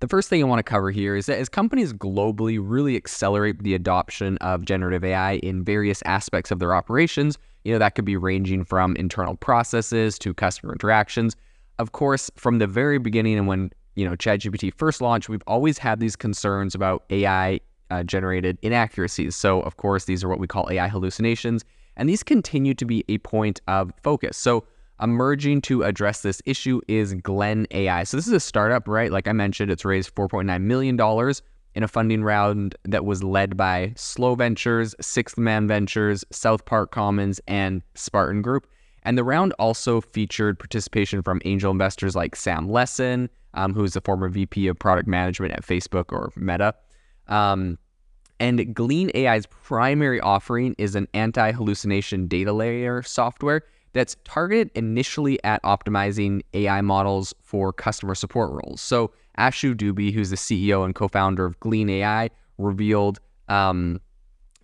The first thing I want to cover here is that as companies globally really accelerate the adoption of generative AI in various aspects of their operations, you know, that could be ranging from internal processes to customer interactions. Of course, from the very beginning and when, you know, ChatGPT first launched, we've always had these concerns about AI uh, generated inaccuracies. So, of course, these are what we call AI hallucinations. And these continue to be a point of focus. So, emerging to address this issue is Gleen AI. So, this is a startup, right? Like I mentioned, it's raised $4.9 million in a funding round that was led by Slow Ventures, Sixth Man Ventures, South Park Commons, and Spartan Group. And the round also featured participation from angel investors like Sam Lessin, um, who's the former VP of product management at Facebook or Meta. Um, and Gleen AI's primary offering is an anti hallucination data layer software that's targeted initially at optimizing AI models for customer support roles. So, Ashu Dubey, who's the CEO and co founder of Gleen AI, revealed um,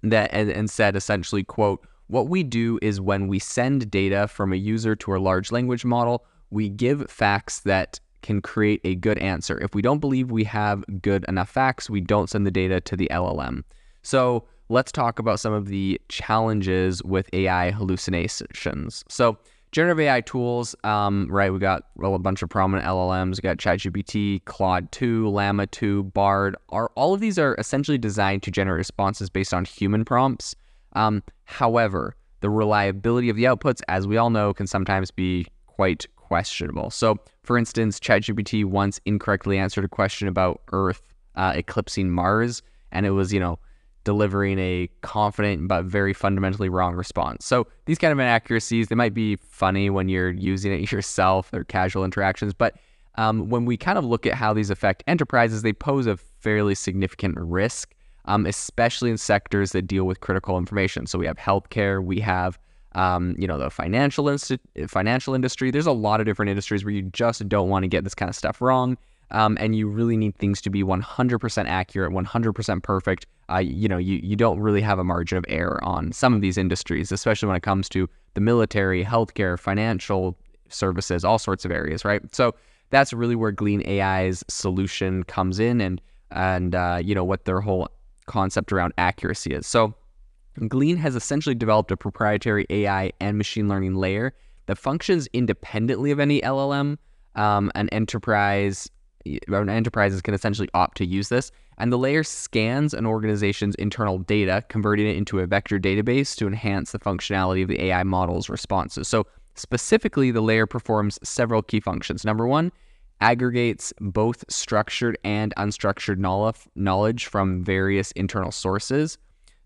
that and, and said essentially, quote, what we do is when we send data from a user to a large language model, we give facts that can create a good answer. If we don't believe we have good enough facts, we don't send the data to the LLM. So let's talk about some of the challenges with AI hallucinations. So generative AI tools, um, right? We got well, a bunch of prominent LLMs. We got ChatGPT, Claude 2, Llama 2, Bard. Are all of these are essentially designed to generate responses based on human prompts. Um, however, the reliability of the outputs, as we all know, can sometimes be quite questionable. So, for instance, ChatGPT once incorrectly answered a question about Earth uh, eclipsing Mars, and it was, you know, delivering a confident but very fundamentally wrong response. So these kind of inaccuracies, they might be funny when you're using it yourself or casual interactions, but um, when we kind of look at how these affect enterprises, they pose a fairly significant risk, um, especially in sectors that deal with critical information. So we have healthcare, we have um, you know, the financial financial industry. There's a lot of different industries where you just don't want to get this kind of stuff wrong. Um, and you really need things to be 100% accurate, 100% perfect. Uh, you know, you, you don't really have a margin of error on some of these industries, especially when it comes to the military, healthcare, financial services, all sorts of areas, right? So that's really where Gleen AI's solution comes in, and and uh, you know what their whole concept around accuracy is. So Gleen has essentially developed a proprietary AI and machine learning layer that functions independently of any LLM. Um, an enterprise an enterprises can essentially opt to use this, and the layer scans an organization's internal data, converting it into a vector database to enhance the functionality of the AI model's responses. So specifically, the layer performs several key functions. Number one, aggregates both structured and unstructured knowledge from various internal sources.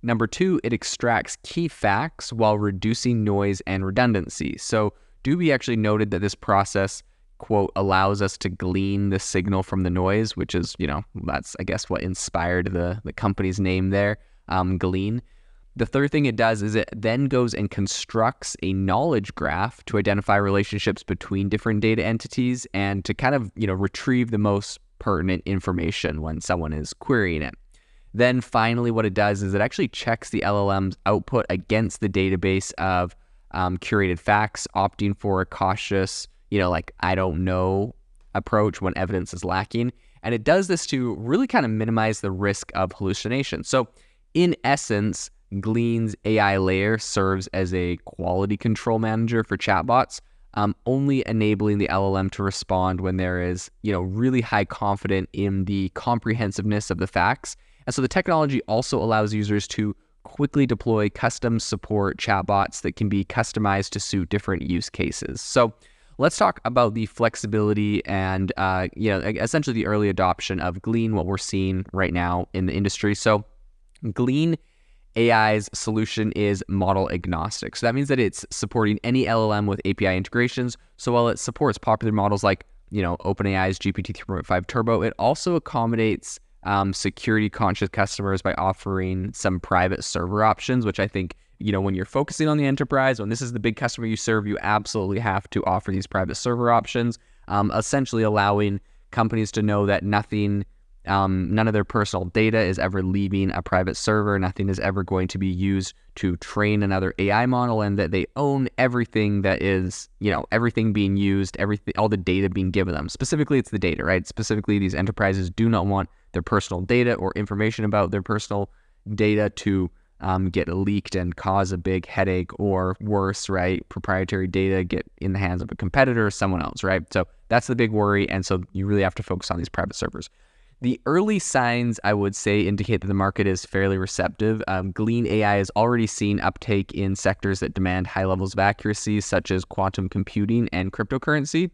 Number two, it extracts key facts while reducing noise and redundancy. So Dubey actually noted that this process, quote, allows us to glean the signal from the noise, which is, you know, that's, I guess, what inspired the, the company's name there, um, Gleen. The third thing it does is it then goes and constructs a knowledge graph to identify relationships between different data entities and to kind of, you know, retrieve the most pertinent information when someone is querying it. Then finally, what it does is it actually checks the LLM's output against the database of um, curated facts, opting for a cautious, you know, like I don't know approach when evidence is lacking. And it does this to really kind of minimize the risk of hallucination. So, in essence, Gleen's AI layer serves as a quality control manager for chatbots, um, only enabling the LLM to respond when there is, you know, really high confidence in the comprehensiveness of the facts and so the technology also allows users to quickly deploy custom support chatbots that can be customized to suit different use cases. So let's talk about the flexibility and uh, you know essentially the early adoption of Gleen, what we're seeing right now in the industry. So Gleen AI's solution is model agnostic. So that means that it's supporting any LLM with API integrations. So while it supports popular models like, you know, OpenAI's GPT 3.5 Turbo, it also accommodates um, security conscious customers by offering some private server options, which I think, you know, when you're focusing on the enterprise, when this is the big customer you serve, you absolutely have to offer these private server options, um, essentially allowing companies to know that nothing um, none of their personal data is ever leaving a private server. Nothing is ever going to be used to train another AI model, and that they own everything that is, you know, everything being used, everything, all the data being given them. Specifically, it's the data, right? Specifically, these enterprises do not want their personal data or information about their personal data to um, get leaked and cause a big headache, or worse, right? Proprietary data get in the hands of a competitor or someone else, right? So that's the big worry, and so you really have to focus on these private servers. The early signs, I would say, indicate that the market is fairly receptive. Um, Gleen AI has already seen uptake in sectors that demand high levels of accuracy, such as quantum computing and cryptocurrency.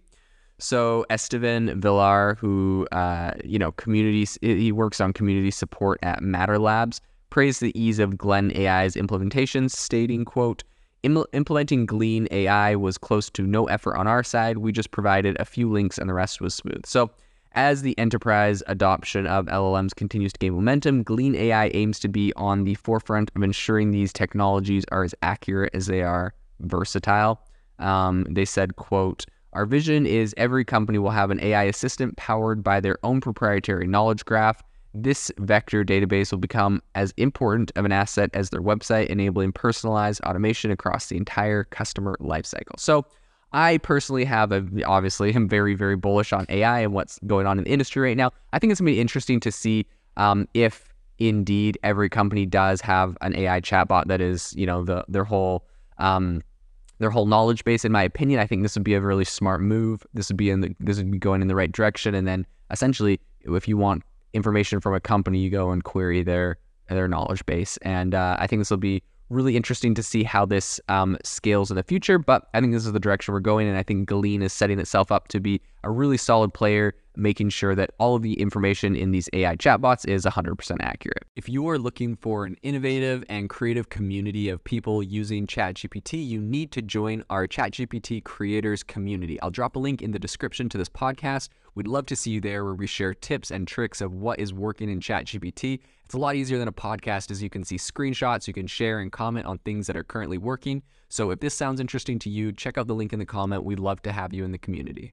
So Estevan Villar, who uh, you know, community, he works on community support at Matter Labs, praised the ease of Gleen AI's implementation, stating, "quote." Implementing Gleen AI was close to no effort on our side. We just provided a few links and the rest was smooth. So as the enterprise adoption of LLMs continues to gain momentum, Gleen AI aims to be on the forefront of ensuring these technologies are as accurate as they are versatile. Um, they said, quote, our vision is every company will have an AI assistant powered by their own proprietary knowledge graph. This vector database will become as important of an asset as their website, enabling personalized automation across the entire customer lifecycle. So, I personally have a obviously am very very bullish on AI and what's going on in the industry right now. I think it's gonna be interesting to see um, if indeed every company does have an AI chatbot that is you know the their whole um, their whole knowledge base. In my opinion, I think this would be a really smart move. This would be in the this would be going in the right direction. And then essentially, if you want information from a company, you go and query their their knowledge base. And uh, I think this will be really interesting to see how this um, scales in the future. But I think this is the direction we're going, and I think Gleen is setting itself up to be a really solid player, making sure that all of the information in these AI chatbots is 100% accurate. If you are looking for an innovative and creative community of people using ChatGPT, you need to join our ChatGPT creators community. I'll drop a link in the description to this podcast. We'd love to see you there where we share tips and tricks of what is working in ChatGPT. It's a lot easier than a podcast as you can see screenshots, you can share and comment on things that are currently working. So if this sounds interesting to you, check out the link in the comment. We'd love to have you in the community.